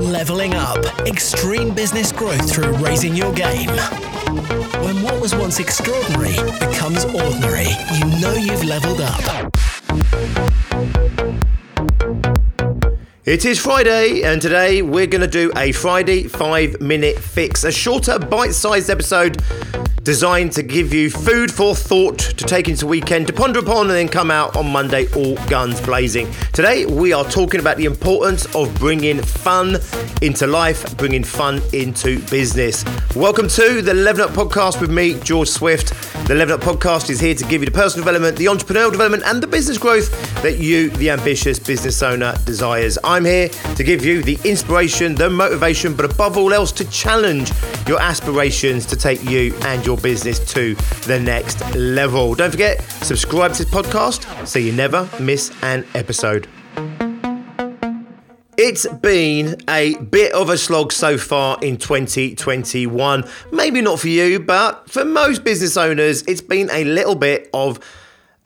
Leveling up. Extreme business growth through raising your game. When what was once extraordinary becomes ordinary, you know you've leveled up. It is Friday, and today we're going to do a Friday five minute fix, a shorter, bite sized episode designed to give you food for thought to take into the weekend, to ponder upon, and then come out on Monday all guns blazing. Today, we are talking about the importance of bringing fun into life, bringing fun into business. Welcome to the Level Up Podcast with me, George Swift. The Level Up Podcast is here to give you the personal development, the entrepreneurial development, and the business growth that you, the ambitious business owner, desires. I'm here to give you the inspiration, the motivation, but above all else, to challenge your aspirations to take you and your business to the next level. Don't forget, subscribe to this podcast so you never miss an episode. It's been a bit of a slog so far in 2021. Maybe not for you, but for most business owners, it's been a little bit of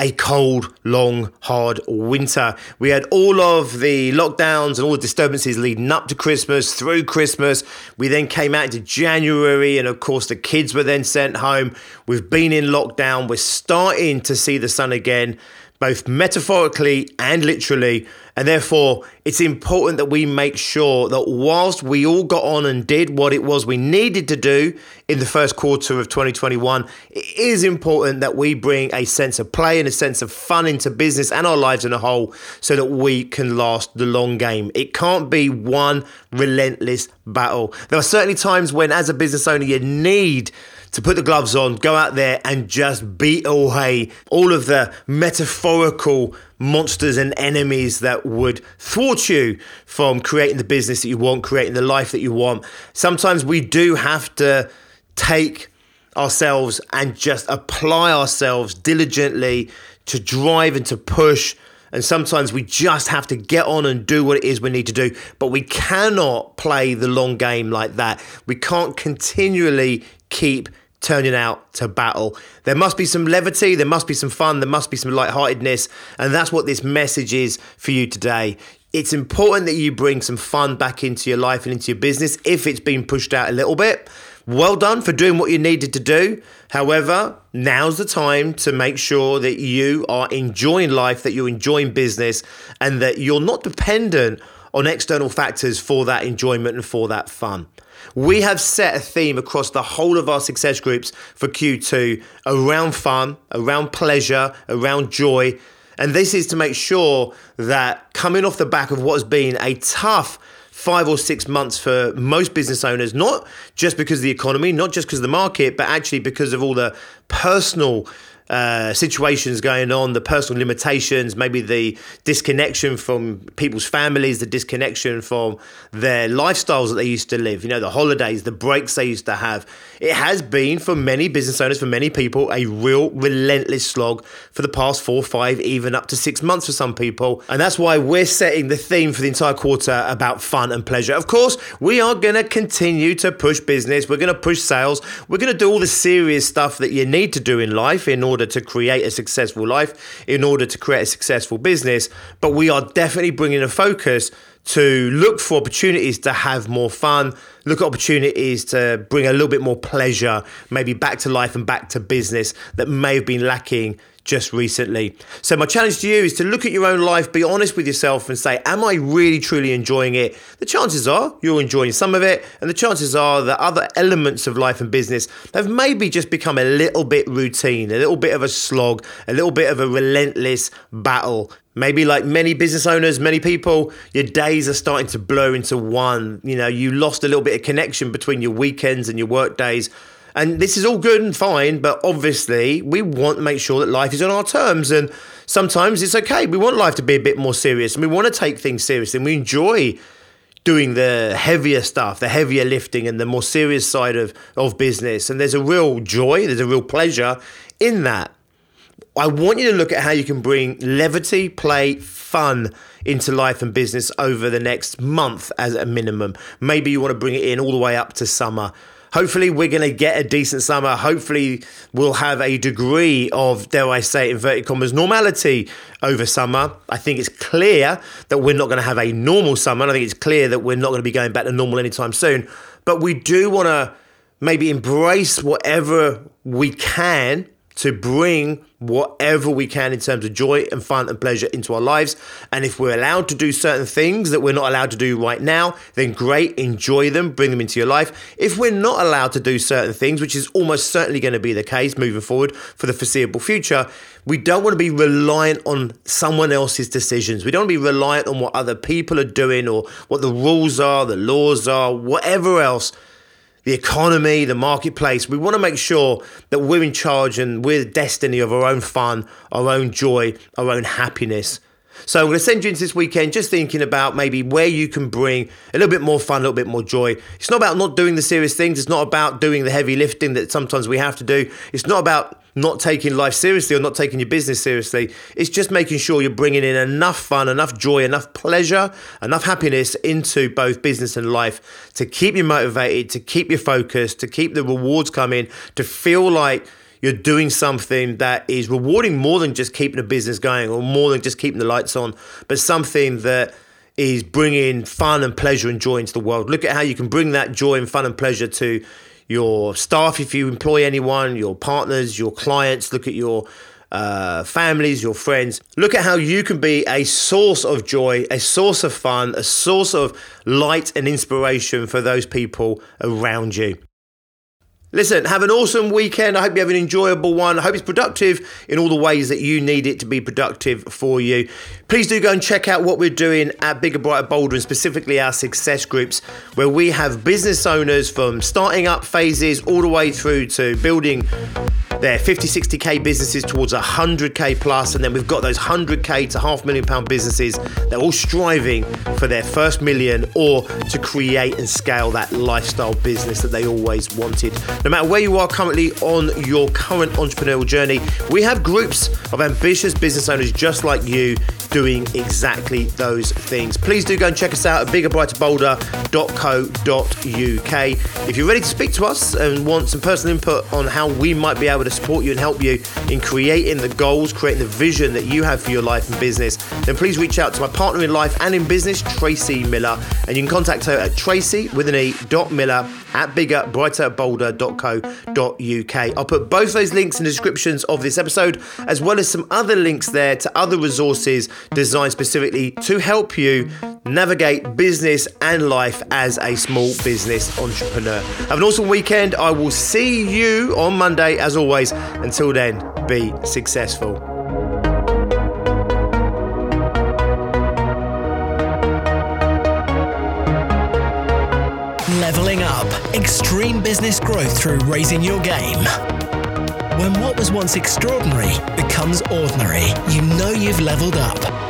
a cold, long, hard winter. We had all of the lockdowns and all the disturbances leading up to Christmas, through Christmas. We then came out into January, and of course, the kids were then sent home. We've been in lockdown. We're starting to see the sun again both metaphorically and literally. And therefore, it's important that we make sure that whilst we all got on and did what it was we needed to do in the first quarter of 2021, it is important that we bring a sense of play and a sense of fun into business and our lives in a whole so that we can last the long game. It can't be one relentless battle. There are certainly times when, as a business owner, you need to put the gloves on, go out there and just beat away all of the metaphorical monsters and enemies that would thwart you from creating the business that you want, creating the life that you want. Sometimes we do have to take ourselves and just apply ourselves diligently to drive and to push. And sometimes we just have to get on and do what it is we need to do. But we cannot play the long game like that. We can't continually keep turning out to battle. There must be some levity, there must be some fun, there must be some lightheartedness, and that's what this message is for you today. It's important that you bring some fun back into your life and into your business if it's been pushed out a little bit. Well done for doing what you needed to do. However, now's the time to make sure that you are enjoying life, that you're enjoying business, and that you're not dependent on external factors for that enjoyment and for that fun. We have set a theme across the whole of our success groups for Q2 around fun, around pleasure, around joy. And this is to make sure that coming off the back of what has been a tough five or six months for most business owners, not just because of the economy, not just because of the market, but actually because of all the personal uh, situations going on, the personal limitations, maybe the disconnection from people's families, the disconnection from their lifestyles that they used to live, you know, the holidays, the breaks they used to have. It has been for many business owners, for many people, a real relentless slog for the past four, five, even up to six months for some people. And that's why we're setting the theme for the entire quarter about fun and pleasure. Of course, we are going to continue to push business, we're going to push sales, we're going to do all the serious stuff that you need to do in life in order order to create a successful life, in order to create a successful business. But we are definitely bringing a focus to look for opportunities to have more fun, look at opportunities to bring a little bit more pleasure, maybe back to life and back to business that may have been lacking just recently. So, my challenge to you is to look at your own life, be honest with yourself, and say, Am I really truly enjoying it? The chances are you're enjoying some of it, and the chances are that other elements of life and business have maybe just become a little bit routine, a little bit of a slog, a little bit of a relentless battle. Maybe, like many business owners, many people, your days are starting to blur into one. You know, you lost a little bit of connection between your weekends and your work days and this is all good and fine, but obviously we want to make sure that life is on our terms. And sometimes it's okay. We want life to be a bit more serious and we want to take things seriously and we enjoy doing the heavier stuff, the heavier lifting and the more serious side of, of business. And there's a real joy, there's a real pleasure in that. I want you to look at how you can bring levity, play, fun into life and business over the next month as a minimum. Maybe you want to bring it in all the way up to summer. Hopefully, we're going to get a decent summer. Hopefully, we'll have a degree of, dare I say, inverted commas, normality over summer. I think it's clear that we're not going to have a normal summer. I think it's clear that we're not going to be going back to normal anytime soon. But we do want to maybe embrace whatever we can to bring whatever we can in terms of joy and fun and pleasure into our lives. And if we're allowed to do certain things that we're not allowed to do right now, then great, enjoy them, bring them into your life. If we're not allowed to do certain things, which is almost certainly going to be the case moving forward for the foreseeable future, we don't want to be reliant on someone else's decisions. We don't want to be reliant on what other people are doing or what the rules are, the laws are, whatever else the economy, the marketplace. We want to make sure that we're in charge and we're the destiny of our own fun, our own joy, our own happiness. So I'm going to send you into this weekend just thinking about maybe where you can bring a little bit more fun, a little bit more joy. It's not about not doing the serious things. It's not about doing the heavy lifting that sometimes we have to do. It's not about not taking life seriously or not taking your business seriously. It's just making sure you're bringing in enough fun, enough joy, enough pleasure, enough happiness into both business and life to keep you motivated, to keep you focused, to keep the rewards coming, to feel like you're doing something that is rewarding more than just keeping a business going or more than just keeping the lights on, but something that is bringing fun and pleasure and joy into the world. Look at how you can bring that joy and fun and pleasure to your staff if you employ anyone, your partners, your clients, look at your uh, families, your friends. Look at how you can be a source of joy, a source of fun, a source of light and inspiration for those people around you. Listen, have an awesome weekend. I hope you have an enjoyable one. I hope it's productive in all the ways that you need it to be productive for you. Please do go and check out what we're doing at Bigger, Brighter, Bolder, and specifically our success groups, where we have business owners from starting up phases all the way through to building their 50, 60k businesses towards 100k plus, and then we've got those 100k to half million pound businesses. They're all striving for their first million or to create and scale that lifestyle business that they always wanted. No matter where you are currently on your current entrepreneurial journey, we have groups of ambitious business owners just like you doing exactly those things. Please do go and check us out at biggerbrighterbolder.co.uk. If you're ready to speak to us and want some personal input on how we might be able to support you and help you in creating the goals, creating the vision that you have for your life and business, then please reach out to my partner in life and in business, Tracey Miller, and you can contact her at tracy with an e dot miller at biggerbrighterbolder.co.uk. I'll put both those links in the descriptions of this episode, as well as some other links there to other resources designed specifically to help you navigate business and life as a small business entrepreneur. Have an awesome weekend. I will see you on Monday, as always. Until then, be successful. Leveling up. Extreme business growth through raising your game. When what was once extraordinary becomes ordinary, you know you've leveled up.